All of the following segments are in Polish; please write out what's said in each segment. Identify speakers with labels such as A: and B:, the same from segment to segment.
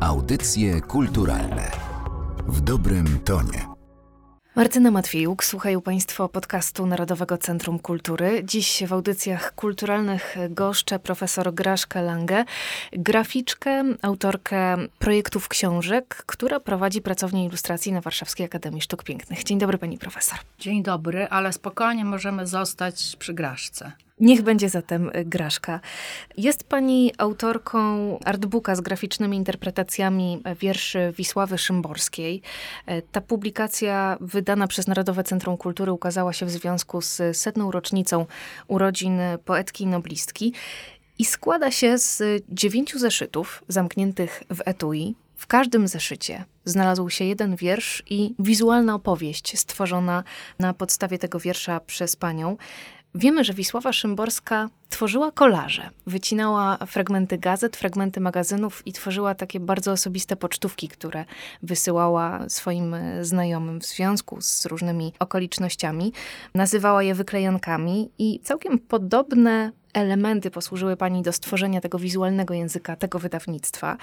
A: Audycje kulturalne w dobrym tonie.
B: Martyna Matwiejuk, słuchają Państwo podcastu Narodowego Centrum Kultury. Dziś w audycjach kulturalnych goszczę profesor Graszkę Lange, graficzkę, autorkę projektów książek, która prowadzi pracownię ilustracji na Warszawskiej Akademii Sztuk Pięknych. Dzień dobry Pani Profesor.
C: Dzień dobry, ale spokojnie możemy zostać przy Graszce.
B: Niech będzie zatem y, Graszka. Jest pani autorką artbooka z graficznymi interpretacjami wierszy Wisławy Szymborskiej. E, ta publikacja wydana przez Narodowe Centrum Kultury ukazała się w związku z setną rocznicą urodzin poetki i noblistki i składa się z dziewięciu zeszytów zamkniętych w etui. W każdym zeszycie znalazł się jeden wiersz i wizualna opowieść stworzona na podstawie tego wiersza przez panią. Wiemy, że Wisława Szymborska tworzyła kolaże. Wycinała fragmenty gazet, fragmenty magazynów i tworzyła takie bardzo osobiste pocztówki, które wysyłała swoim e, znajomym w związku z różnymi okolicznościami. Nazywała je wyklejankami i całkiem podobne elementy posłużyły pani do stworzenia tego wizualnego języka, tego wydawnictwa.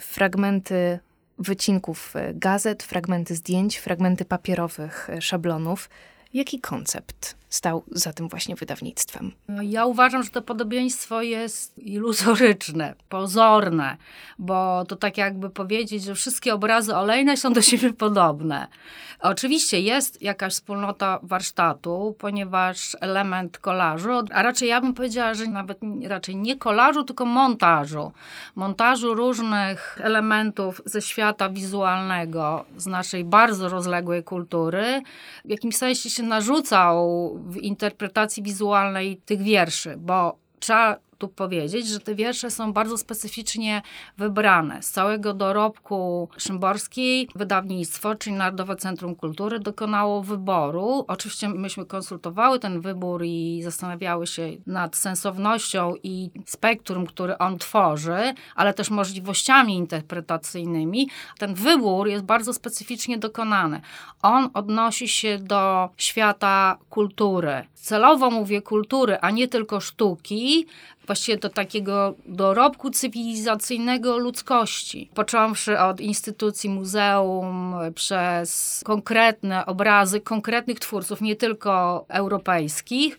B: Fragmenty wycinków e, gazet, fragmenty zdjęć, fragmenty papierowych e, szablonów. Jaki koncept stał za tym właśnie wydawnictwem?
C: Ja uważam, że to podobieństwo jest iluzoryczne, pozorne, bo to tak jakby powiedzieć, że wszystkie obrazy olejne są do siebie podobne. Oczywiście jest jakaś wspólnota warsztatu, ponieważ element kolażu, a raczej ja bym powiedziała, że nawet raczej nie kolażu, tylko montażu. Montażu różnych elementów ze świata wizualnego, z naszej bardzo rozległej kultury, w jakimś sensie się narzucał w interpretacji wizualnej tych wierszy, bo trzeba powiedzieć, że te wiersze są bardzo specyficznie wybrane. Z całego dorobku Szymborskiej wydawnictwo, czyli Narodowe Centrum Kultury, dokonało wyboru. Oczywiście myśmy konsultowały ten wybór i zastanawiały się nad sensownością i spektrum, który on tworzy, ale też możliwościami interpretacyjnymi. Ten wybór jest bardzo specyficznie dokonany. On odnosi się do świata kultury. Celowo mówię kultury, a nie tylko sztuki, właściwie do takiego dorobku cywilizacyjnego ludzkości. Począwszy od instytucji muzeum, przez konkretne obrazy konkretnych twórców, nie tylko europejskich,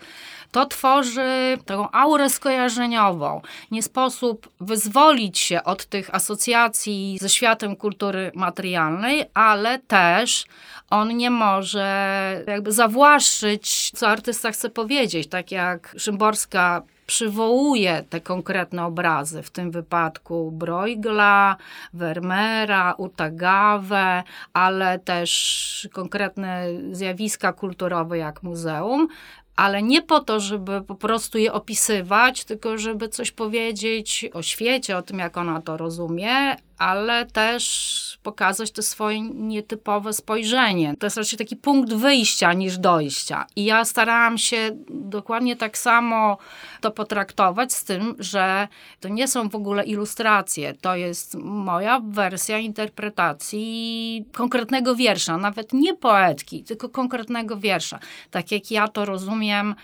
C: to tworzy taką aurę skojarzeniową. Nie sposób wyzwolić się od tych asocjacji ze światem kultury materialnej, ale też on nie może jakby zawłaszczyć, co artysta chce powiedzieć. Tak jak Szymborska przywołuje te konkretne obrazy, w tym wypadku Bruegla, Vermeera, Utagawe, ale też konkretne zjawiska kulturowe jak muzeum, ale nie po to, żeby po prostu je opisywać, tylko żeby coś powiedzieć o świecie, o tym, jak ona to rozumie, ale też pokazać to swoje nietypowe spojrzenie. To jest raczej taki punkt wyjścia niż dojścia. I ja starałam się dokładnie tak samo to potraktować z tym, że to nie są w ogóle ilustracje, to jest moja wersja interpretacji konkretnego wiersza, nawet nie poetki, tylko konkretnego wiersza. Tak jak ja to rozumiem,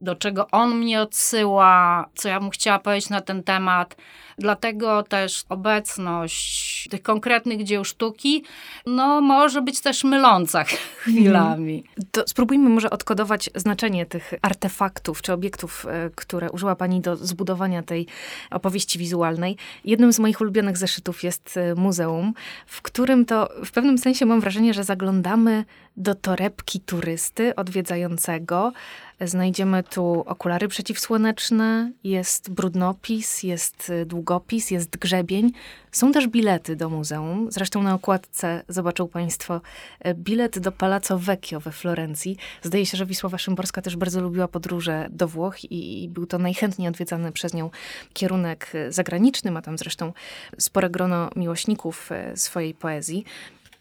C: do czego on mnie odsyła, co ja mu chciała powiedzieć na ten temat. Dlatego też obecność tych konkretnych dzieł sztuki no, może być też myląca chwilami.
B: To spróbujmy może odkodować znaczenie tych artefaktów czy obiektów, e, które użyła Pani do zbudowania tej opowieści wizualnej. Jednym z moich ulubionych zeszytów jest e, muzeum, w którym to w pewnym sensie mam wrażenie, że zaglądamy do torebki turysty odwiedzającego. Znajdziemy tu okulary przeciwsłoneczne, jest brudnopis, jest e, długo długopis, jest grzebień. Są też bilety do muzeum. Zresztą na okładce zobaczą Państwo e, bilet do Palazzo Vecchio we Florencji. Zdaje się, że Wisława Szymborska też bardzo lubiła podróże do Włoch i, i był to najchętniej odwiedzany przez nią kierunek e, zagraniczny. Ma tam zresztą spore grono miłośników e, swojej poezji.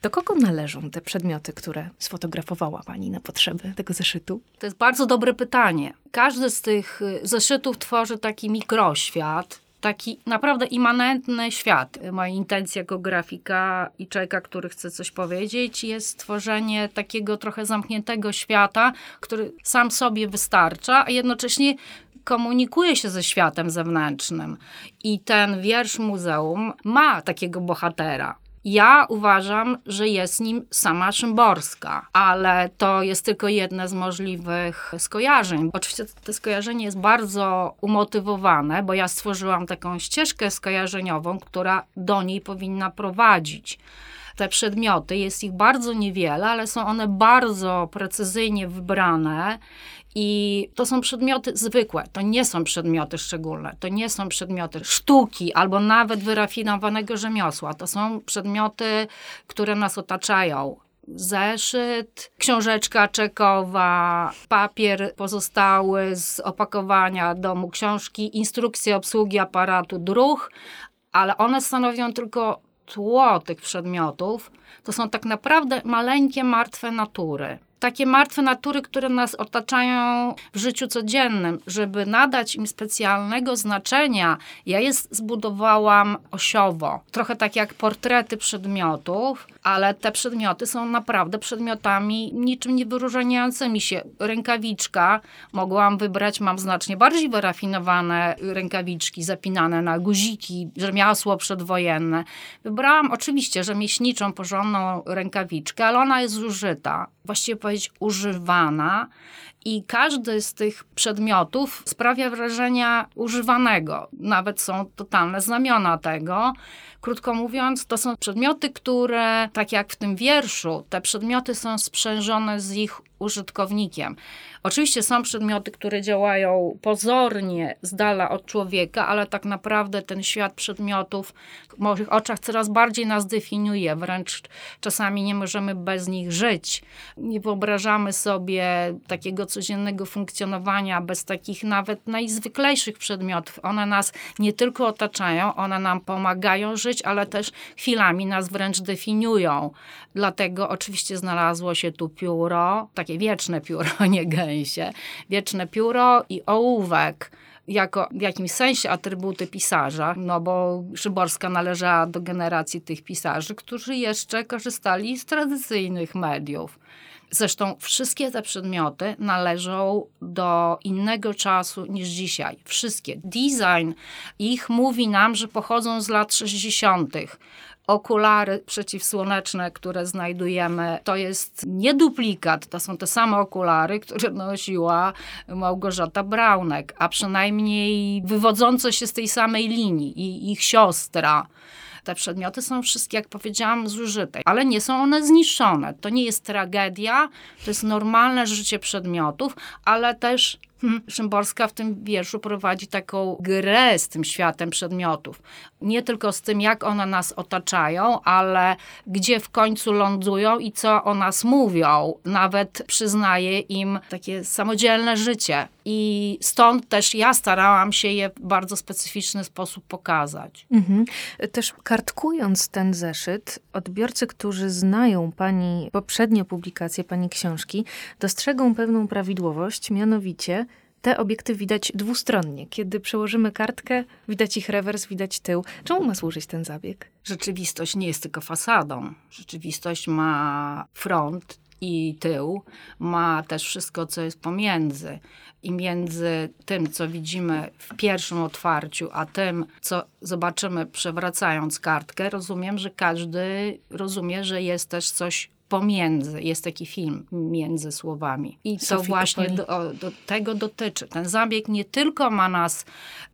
B: Do kogo należą te przedmioty, które sfotografowała Pani na potrzeby tego zeszytu?
C: To jest bardzo dobre pytanie. Każdy z tych zeszytów tworzy taki mikroświat, taki naprawdę immanentny świat. Moja intencja jako grafika i człowieka, który chce coś powiedzieć, jest stworzenie takiego trochę zamkniętego świata, który sam sobie wystarcza, a jednocześnie komunikuje się ze światem zewnętrznym. I ten wiersz muzeum ma takiego bohatera. Ja uważam, że jest nim sama Szymborska, ale to jest tylko jedne z możliwych skojarzeń. Oczywiście to skojarzenie jest bardzo umotywowane, bo ja stworzyłam taką ścieżkę skojarzeniową, która do niej powinna prowadzić te przedmioty. Jest ich bardzo niewiele, ale są one bardzo precyzyjnie wybrane i to są przedmioty zwykłe, to nie są przedmioty szczególne, to nie są przedmioty sztuki albo nawet wyrafinowanego rzemiosła. To są przedmioty, które nas otaczają zeszyt, książeczka czekowa, papier pozostały z opakowania domu książki, instrukcje obsługi aparatu, druh, ale one stanowią tylko tło tych przedmiotów. To są tak naprawdę maleńkie, martwe natury takie martwe natury, które nas otaczają w życiu codziennym, żeby nadać im specjalnego znaczenia, ja je zbudowałam osiowo. Trochę tak jak portrety przedmiotów, ale te przedmioty są naprawdę przedmiotami niczym nie wyróżniającymi się. Rękawiczka mogłam wybrać, mam znacznie bardziej wyrafinowane rękawiczki zapinane na guziki, rzemiosło przedwojenne. Wybrałam oczywiście rzemieślniczą, porządną rękawiczkę, ale ona jest zużyta. Właściwie powiedzieć używana i każdy z tych przedmiotów sprawia wrażenia używanego. Nawet są totalne znamiona tego. Krótko mówiąc, to są przedmioty, które, tak jak w tym wierszu, te przedmioty są sprzężone z ich użytkownikiem. Oczywiście są przedmioty, które działają pozornie z dala od człowieka, ale tak naprawdę ten świat przedmiotów w moich oczach coraz bardziej nas definiuje, wręcz czasami nie możemy bez nich żyć. Nie wyobrażamy sobie takiego codziennego funkcjonowania bez takich nawet najzwyklejszych przedmiotów. One nas nie tylko otaczają, one nam pomagają żyć, ale też chwilami nas wręcz definiują. Dlatego oczywiście znalazło się tu pióro, takie wieczne pióro, nie gęsie, wieczne pióro i ołówek jako w jakimś sensie atrybuty pisarza, no bo Szyborska należała do generacji tych pisarzy, którzy jeszcze korzystali z tradycyjnych mediów. Zresztą wszystkie te przedmioty należą do innego czasu niż dzisiaj. Wszystkie. Design ich mówi nam, że pochodzą z lat 60. Okulary przeciwsłoneczne, które znajdujemy, to jest nie duplikat, to są te same okulary, które nosiła Małgorzata Braunek, a przynajmniej wywodzące się z tej samej linii i ich siostra. Te przedmioty są wszystkie, jak powiedziałam, zużyte, ale nie są one zniszczone. To nie jest tragedia, to jest normalne życie przedmiotów, ale też Szymborska w tym wierszu prowadzi taką grę z tym światem przedmiotów. Nie tylko z tym, jak one nas otaczają, ale gdzie w końcu lądują i co o nas mówią. Nawet przyznaje im takie samodzielne życie. I stąd też ja starałam się je w bardzo specyficzny sposób pokazać. Mhm.
B: Też kartkując ten zeszyt, odbiorcy, którzy znają pani poprzednie publikacje, pani książki, dostrzegą pewną prawidłowość, mianowicie te obiekty widać dwustronnie. Kiedy przełożymy kartkę, widać ich rewers, widać tył. Czemu ma służyć ten zabieg?
C: Rzeczywistość nie jest tylko fasadą. Rzeczywistość ma front i tył, ma też wszystko, co jest pomiędzy. I między tym, co widzimy w pierwszym otwarciu, a tym, co zobaczymy przewracając kartkę, rozumiem, że każdy rozumie, że jest też coś pomiędzy. Jest taki film między słowami. I to właśnie do, do, tego dotyczy. Ten zabieg nie tylko ma nas,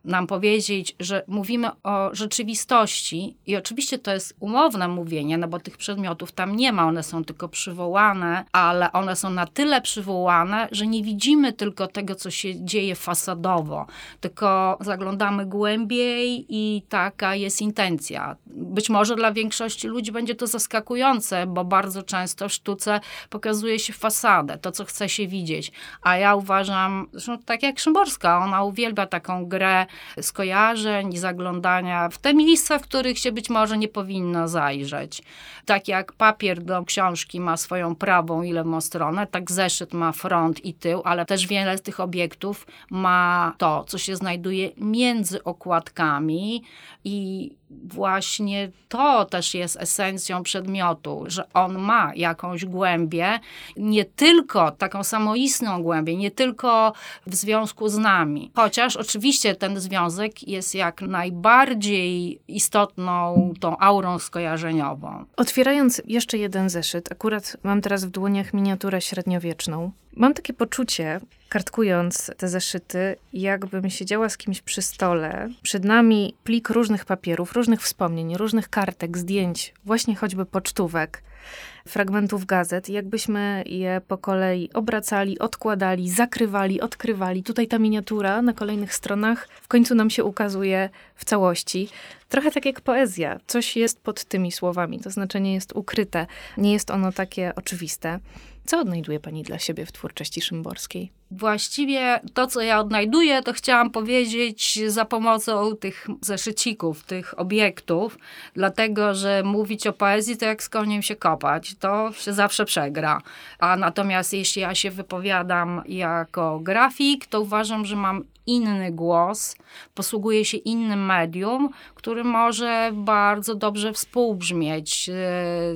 C: nam powiedzieć, że mówimy o rzeczywistości i oczywiście to jest umowne mówienie, no bo tych przedmiotów tam nie ma, one są tylko przywołane, ale one są na tyle przywołane, że nie widzimy tylko tego, co się dzieje fasadowo, tylko zaglądamy głębiej i taka jest intencja. Być może dla większości ludzi będzie to zaskakujące, bo bardzo często często w sztuce pokazuje się fasadę, to co chce się widzieć. A ja uważam, zresztą tak jak Szymborska, ona uwielbia taką grę skojarzeń i zaglądania w te miejsca, w których się być może nie powinno zajrzeć. Tak jak papier do książki ma swoją prawą i lewą stronę, tak zeszyt ma front i tył, ale też wiele z tych obiektów ma to, co się znajduje między okładkami i właśnie to też jest esencją przedmiotu, że on ma jakąś głębię, nie tylko taką samoistną głębię, nie tylko w związku z nami. Chociaż oczywiście ten związek jest jak najbardziej istotną tą aurą skojarzeniową.
B: Otwierając jeszcze jeden zeszyt, akurat mam teraz w dłoniach miniaturę średniowieczną. Mam takie poczucie, kartkując te zeszyty, jakbym siedziała z kimś przy stole. Przed nami plik różnych papierów, różnych wspomnień, różnych kartek, zdjęć, właśnie choćby pocztówek, fragmentów gazet, jakbyśmy je po kolei obracali, odkładali, zakrywali, odkrywali. Tutaj ta miniatura na kolejnych stronach w końcu nam się ukazuje w całości. Trochę tak jak poezja. Coś jest pod tymi słowami, to znaczenie jest ukryte. Nie jest ono takie oczywiste. Co odnajduje Pani dla siebie w twórczości szymborskiej?
C: Właściwie to, co ja odnajduję, to chciałam powiedzieć za pomocą tych zeszycików, tych obiektów, dlatego że mówić o poezji to jak z koniem się kopać, to się zawsze przegra. A natomiast jeśli ja się wypowiadam jako grafik, to uważam, że mam inny głos, posługuje się innym medium, który może bardzo dobrze współbrzmieć e,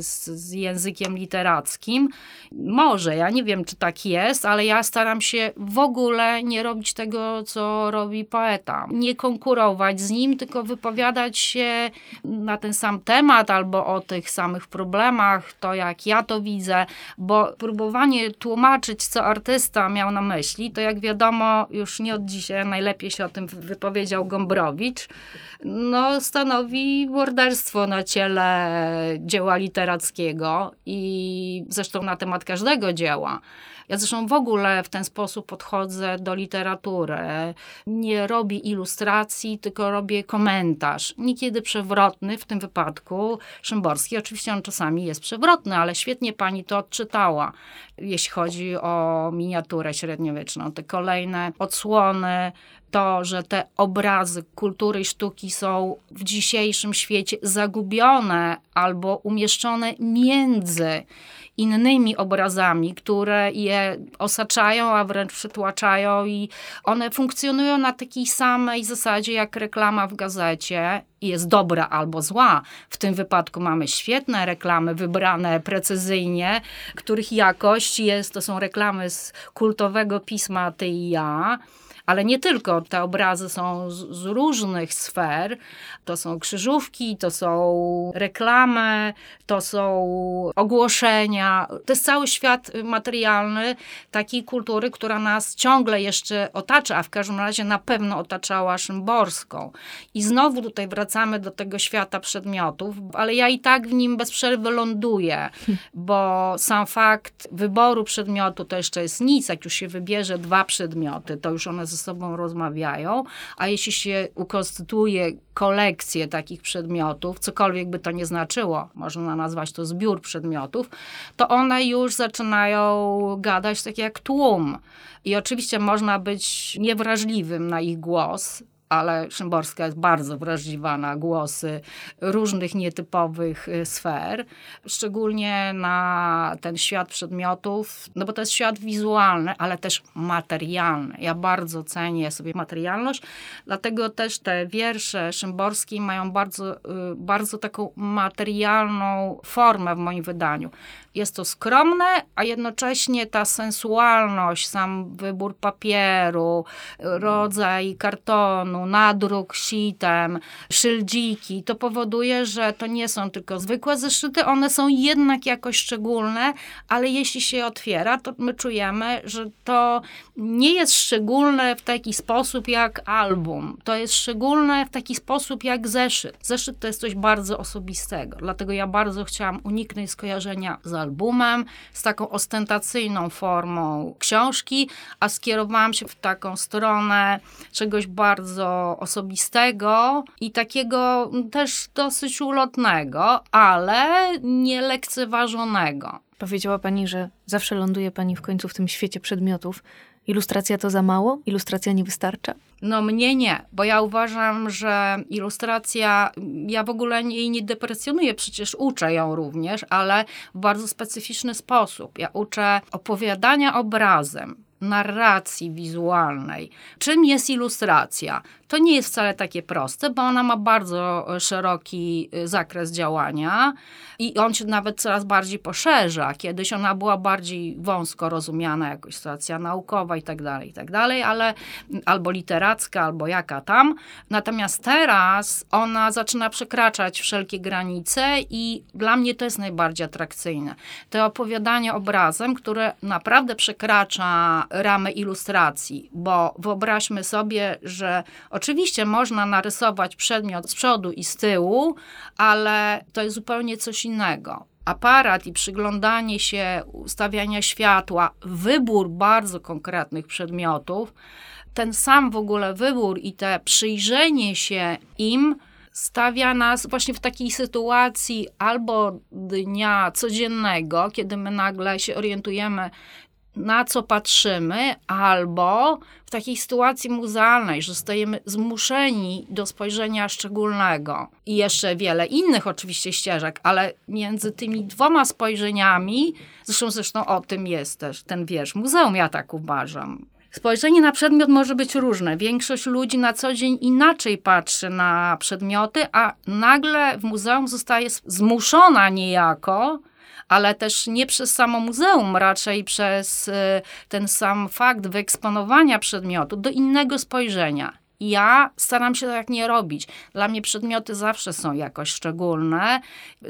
C: z, z, językiem literackim. Może, ja nie wiem, czy tak jest, ale ja staram się w ogóle nie robić tego, co robi poeta. Nie konkurować z nim, tylko wypowiadać się na ten sam temat albo o tych samych problemach, to jak ja to widzę, bo próbowanie tłumaczyć, co artysta miał na myśli, to jak wiadomo, już nie od dzisiaj najlepiej się o tym wypowiedział Gombrowicz, no, stanowi morderstwo na ciele dzieła literackiego i zresztą na temat każdego dzieła. Ja zresztą w ogóle w ten sposób podchodzę do literatury. Nie robię ilustracji, tylko robię komentarz. Niekiedy przewrotny, w tym wypadku Szymborski. Oczywiście on czasami jest przewrotny, ale świetnie pani to odczytała, jeśli chodzi o miniaturę średniowieczną. Te kolejne odsłony, to, że te obrazy kultury i sztuki są w dzisiejszym świecie zagubione albo umieszczone między innymi obrazami, które je osaczają, a wręcz przytłaczają i one funkcjonują na takiej samej zasadzie jak reklama w gazecie jest dobra albo zła. W tym wypadku mamy świetne reklamy wybrane precyzyjnie, których jakość jest, to są reklamy z kultowego pisma Ty i ja ale nie tylko. Te obrazy są z, z, różnych sfer. To są krzyżówki, to są reklamy, to są ogłoszenia. To jest cały świat materialny takiej kultury, która nas ciągle jeszcze otacza, a w każdym razie na pewno otaczała Szymborską. I znowu tutaj wracamy do tego świata przedmiotów, ale ja i tak w nim bez przerwy ląduję, bo sam fakt wyboru przedmiotu to jeszcze jest nic. Jak już się wybierze dwa przedmioty, to już one ze sobą rozmawiają, a jeśli się ukonstytuuje kolekcję takich przedmiotów, cokolwiek by to nie znaczyło, można nazwać to zbiór przedmiotów, to one już zaczynają gadać tak jak tłum. I oczywiście można być niewrażliwym na ich głos, ale Szymborska jest bardzo wrażliwa na głosy różnych nietypowych y, sfer, szczególnie na ten świat przedmiotów, no bo to jest świat wizualny, ale też materialny. Ja bardzo cenię sobie materialność, dlatego też te wiersze Szymborskiej mają bardzo, y, bardzo taką materialną formę w moim wydaniu. Jest to skromne, a jednocześnie ta sensualność, sam wybór papieru, rodzaj kartonu, nadruk sitem, szyldziki, to powoduje, że to nie są tylko zwykłe zeszyty, one są jednak jakoś szczególne, ale jeśli się otwiera, to my czujemy, że to nie jest szczególne w taki sposób jak album. To jest szczególne w taki sposób jak zeszyt. Zeszyt to jest coś bardzo osobistego, dlatego ja bardzo chciałam uniknąć skojarzenia z albumem albumem, z taką ostentacyjną formą książki, a skierowałam się w taką stronę czegoś bardzo osobistego i takiego też dosyć ulotnego, ale nie lekceważonego.
B: Powiedziała Pani, że zawsze ląduje Pani w końcu w tym świecie przedmiotów. Ilustracja to za mało? Ilustracja nie wystarcza?
C: No mnie nie, bo ja uważam, że ilustracja, ja w ogóle jej nie depresjonuję, przecież uczę ją również, ale w bardzo specyficzny sposób. Ja uczę opowiadania obrazem, narracji wizualnej. Czym jest ilustracja? To nie jest wcale takie proste, bo ona ma bardzo szeroki y, zakres działania i on się nawet coraz bardziej poszerza. Kiedyś ona była bardziej wąsko rozumiana, jako sytuacja naukowa i tak dalej, i tak dalej, ale albo literacka, albo jaka tam. Natomiast teraz ona zaczyna przekraczać wszelkie granice i dla mnie to jest najbardziej atrakcyjne. To opowiadanie obrazem, które naprawdę przekracza ramę ilustracji, bo wyobraźmy sobie, że oczywiście można narysować przedmiot z przodu i z tyłu, ale to jest zupełnie coś innego. Aparat i przyglądanie się, ustawiania światła, wybór bardzo konkretnych przedmiotów, ten sam w ogóle wybór i te przyjrzenie się im stawia nas właśnie w takiej sytuacji albo dnia codziennego, kiedy my nagle się orientujemy, na co patrzymy, albo w takiej sytuacji muzealnej, że stajemy zmuszeni do spojrzenia szczególnego. I jeszcze wiele innych oczywiście ścieżek, ale między tymi dwoma spojrzeniami, zresztą zresztą o tym jest też ten wiersz muzeum, ja tak uważam. Spojrzenie na przedmiot może być różne. Większość ludzi na co dzień inaczej patrzy na przedmioty, a nagle w muzeum zostaje zmuszona niejako ale też nie przez samo muzeum, raczej przez y, ten sam fakt wyeksponowania przedmiotu do innego spojrzenia. Ja staram się tak nie robić. Dla mnie przedmioty zawsze są jakoś szczególne.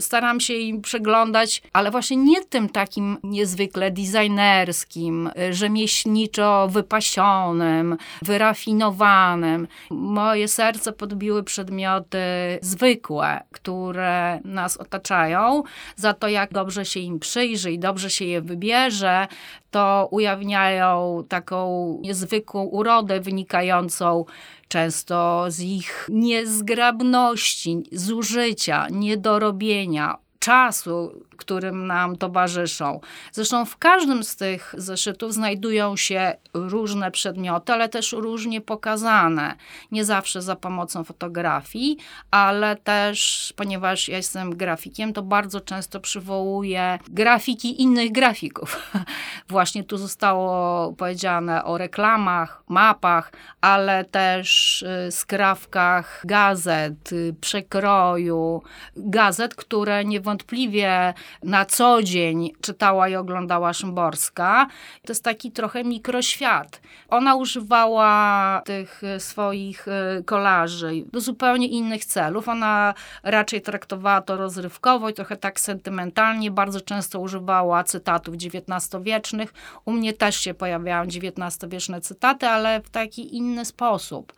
C: Staram się im przeglądać, ale właśnie nie tym takim niezwykle designerskim, rzemieślniczo wypasionym, wyrafinowanym. Moje serce podbiły przedmioty zwykłe, które nas otaczają, za to jak dobrze się im przyjrzy i dobrze się je wybierze, to ujawniają taką niezwykłą urodę wynikającą często z ich niezgrabności, zużycia, niedorobienia, czasu, którym nam towarzyszą. Zresztą w każdym z tych zeszytów znajdują się różne przedmioty, ale też różnie pokazane. Nie zawsze za pomocą fotografii, ale też, ponieważ ja jestem grafikiem, to bardzo często przywołuję grafiki innych grafików. Właśnie tu zostało powiedziane o reklamach, mapach, ale też y, skrawkach gazet, y, przekroju, gazet, które niewątpliwie na co dzień czytała i oglądała Szymborska. To jest taki trochę mikroświat. Ona używała tych e, swoich e, kolaży do zupełnie innych celów. Ona raczej traktowała to rozrywkowo i trochę tak sentymentalnie. Bardzo często używała cytatów XIX-wiecznych. U mnie też się pojawiają XIX-wieczne cytaty, ale w taki inny sposób.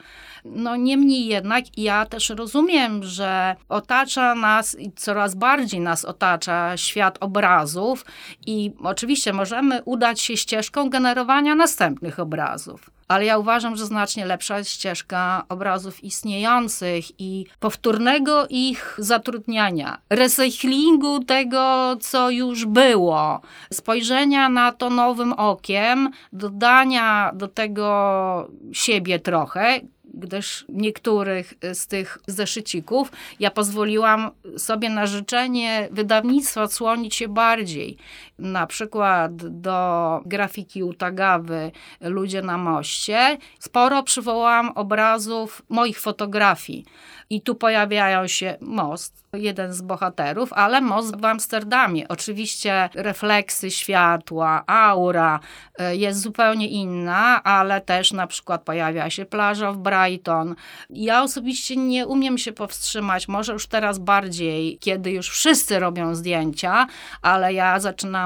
C: No niemniej jednak ja też rozumiem, że otacza nas i coraz bardziej nas otacza świat obrazów i oczywiście możemy udać się ścieżką generowania następnych obrazów. Ale ja uważam, że znacznie lepsza jest ścieżka obrazów istniejących i powtórnego ich zatrudniania, recyklingu tego, co już było, spojrzenia na to nowym okiem, dodania do tego siebie trochę, gdyż niektórych z tych zeszycików ja pozwoliłam sobie na życzenie wydawnictwa odsłonić się bardziej. Na przykład do grafiki Utagawy Ludzie na moście. Sporo przywołałam obrazów moich fotografii. I tu pojawiają się most, jeden z bohaterów, ale most w Amsterdamie. Oczywiście refleksy światła, aura e, jest zupełnie inna, ale też na przykład pojawia się plaża w Brighton. Ja osobiście nie umiem się powstrzymać, może już teraz bardziej, kiedy już wszyscy robią zdjęcia, ale ja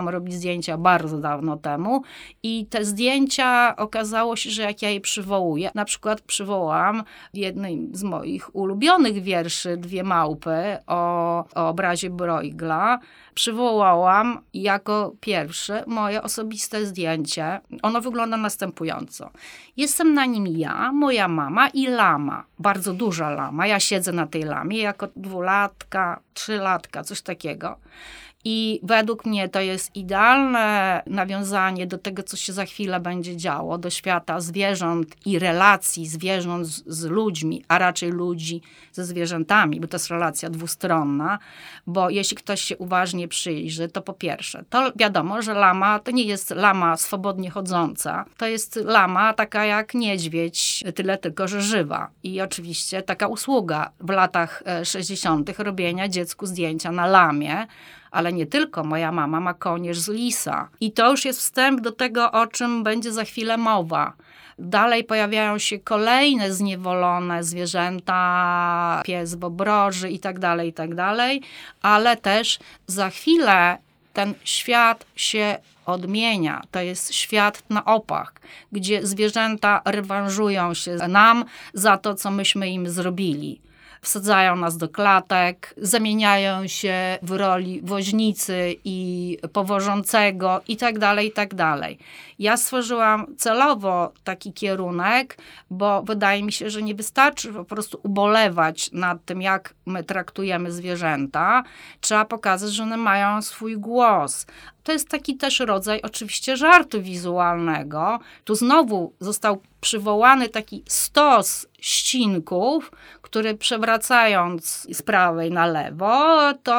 C: zaczynałam robić zdjęcia bardzo dawno temu i te zdjęcia okazało się, że jak ja je przywołuję, na przykład przywołałam w jednym z moich ulubionych wierszy Dwie małpy o, o obrazie Broigla, przywołałam jako pierwsze moje osobiste zdjęcie. Ono wygląda następująco. Jestem na nim ja, moja mama i lama. Bardzo duża lama. Ja siedzę na tej lamie jako dwulatka, trzylatka, coś takiego. I według mnie to jest idealne nawiązanie do tego, co się za chwilę będzie działo, do świata zwierząt i relacji zwierząt z, z, ludźmi, a raczej ludzi ze zwierzętami, bo to jest relacja dwustronna, bo jeśli ktoś się uważnie przyjrzy, to po pierwsze, to wiadomo, że lama to nie jest lama swobodnie chodząca, to jest lama taka jak niedźwiedź, tyle tylko, że żywa. I oczywiście taka usługa w latach 60. E, robienia dziecku zdjęcia na lamie, ale nie tylko. Moja mama ma konież z lisa. I to już jest wstęp do tego, o czym będzie za chwilę mowa. Dalej pojawiają się kolejne zniewolone zwierzęta, pies w obroży i tak dalej, i tak dalej, ale też za chwilę ten świat się odmienia. To jest świat na opach, gdzie zwierzęta rewanżują się nam za to, co myśmy im zrobili wsadzają nas do klatek, zamieniają się w roli woźnicy i powożącego i tak dalej, i tak dalej. Ja stworzyłam celowo taki kierunek, bo wydaje mi się, że nie wystarczy po prostu ubolewać nad tym, jak my traktujemy zwierzęta. Trzeba pokazać, że one mają swój głos. To jest taki też rodzaj oczywiście żartu wizualnego. Tu znowu został przywołany taki stos ścinków, który przewracając z prawej na lewo, to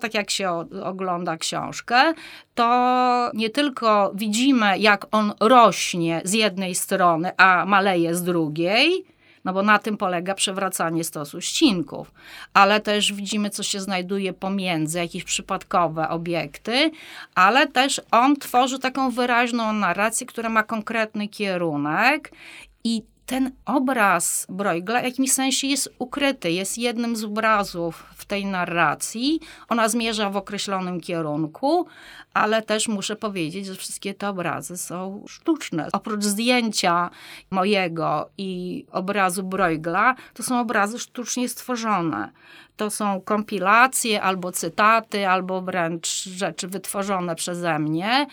C: tak jak się ogląda książkę, to nie tylko widzimy, jak on rośnie z jednej strony, a maleje z drugiej, no bo na tym polega przewracanie stosu ścinków, ale też widzimy, co się znajduje pomiędzy, jakieś przypadkowe obiekty, ale też on tworzy taką wyraźną narrację, która ma konkretny kierunek i ten obraz Bruegla w jakimś sensie jest ukryty, jest jednym z obrazów w tej narracji. Ona zmierza w określonym kierunku, ale też muszę powiedzieć, że wszystkie te obrazy są sztuczne. Oprócz zdjęcia mojego i obrazu Bruegla, to są obrazy sztucznie stworzone. To są kompilacje albo cytaty, albo wręcz rzeczy wytworzone przeze mnie.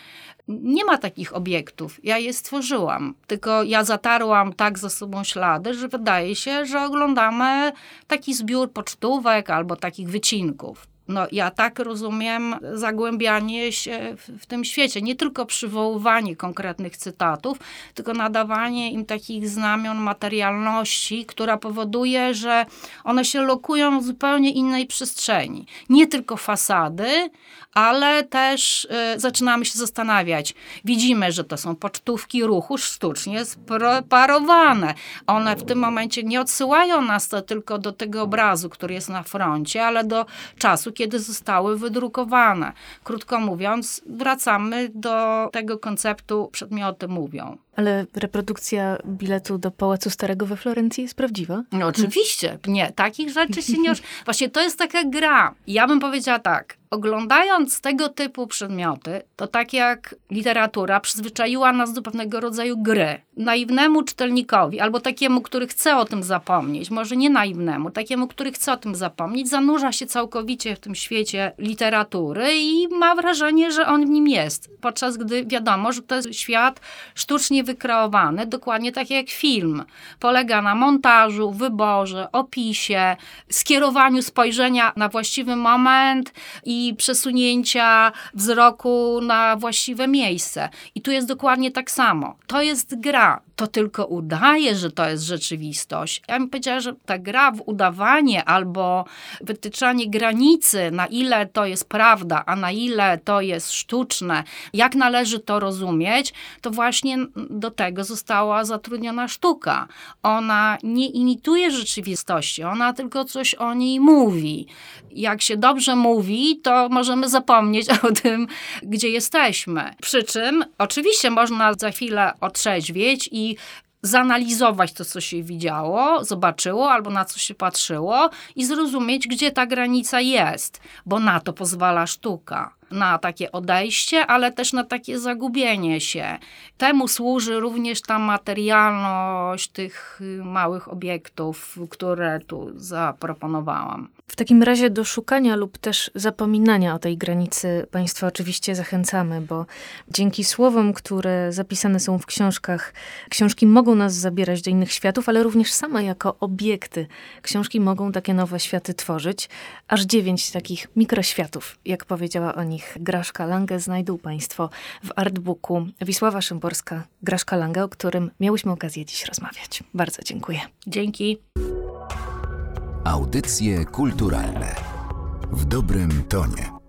C: Nie ma takich obiektów. Ja je stworzyłam. Tylko ja zatarłam tak za sobą ślady, że wydaje się, że oglądamy taki zbiór pocztówek albo takich wycinków. No, ja tak rozumiem zagłębianie się w, w, tym świecie. Nie tylko przywoływanie konkretnych cytatów, tylko nadawanie im takich znamion materialności, która powoduje, że one się lokują w zupełnie innej przestrzeni. Nie tylko fasady, ale też y, zaczynamy się zastanawiać. Widzimy, że to są pocztówki ruchu sztucznie sparowane. One w tym momencie nie odsyłają nas to tylko do tego obrazu, który jest na froncie, ale do czasu, kiedy zostały wydrukowane. Krótko mówiąc, wracamy do tego konceptu przedmioty mówią.
B: Ale reprodukcja biletu do Pałacu Starego we Florencji jest prawdziwa?
C: No, oczywiście. Nie, takich rzeczy się nie... Właśnie to jest taka gra. Ja bym powiedziała tak oglądając tego typu przedmioty, to tak jak literatura przyzwyczaiła nas do pewnego rodzaju gry. Naiwnemu czytelnikowi, albo takiemu, który chce o tym zapomnieć, może nie naiwnemu, takiemu, który chce o tym zapomnieć, zanurza się całkowicie w tym świecie literatury i ma wrażenie, że on w nim jest. Podczas gdy wiadomo, że to jest świat sztucznie wykreowany, dokładnie tak jak film. Polega na montażu, wyborze, opisie, skierowaniu spojrzenia na właściwy moment i przesunięcia wzroku na właściwe miejsce. I tu jest dokładnie tak samo. To jest gra. To tylko udaje, że to jest rzeczywistość. Ja bym powiedziała, że ta gra w udawanie albo wytyczanie granicy, na ile to jest prawda, a na ile to jest sztuczne, jak należy to rozumieć, to właśnie do tego została zatrudniona sztuka. Ona nie imituje rzeczywistości, ona tylko coś o niej mówi. Jak się dobrze mówi, to możemy zapomnieć o tym, gdzie jesteśmy. Przy czym oczywiście można za chwilę otrzeźwieć i zanalizować to, co się widziało, zobaczyło albo na co się patrzyło i zrozumieć, gdzie ta granica jest, bo na to pozwala sztuka na takie odejście, ale też na takie zagubienie się. Temu służy również ta materialność tych małych obiektów, które tu zaproponowałam.
B: W takim razie do szukania lub też zapominania o tej granicy Państwa oczywiście zachęcamy, bo dzięki słowom, które zapisane są w książkach, książki mogą nas zabierać do innych światów, ale również same jako obiekty książki mogą takie nowe światy tworzyć. Aż dziewięć takich mikroświatów, jak powiedziała o nich Graszka Lange, znajdą Państwo w artbooku Wisława Szymborska, Graszka Lange, o którym miałyśmy okazję dziś rozmawiać. Bardzo dziękuję.
C: Dzięki.
A: Audycje kulturalne w dobrym tonie.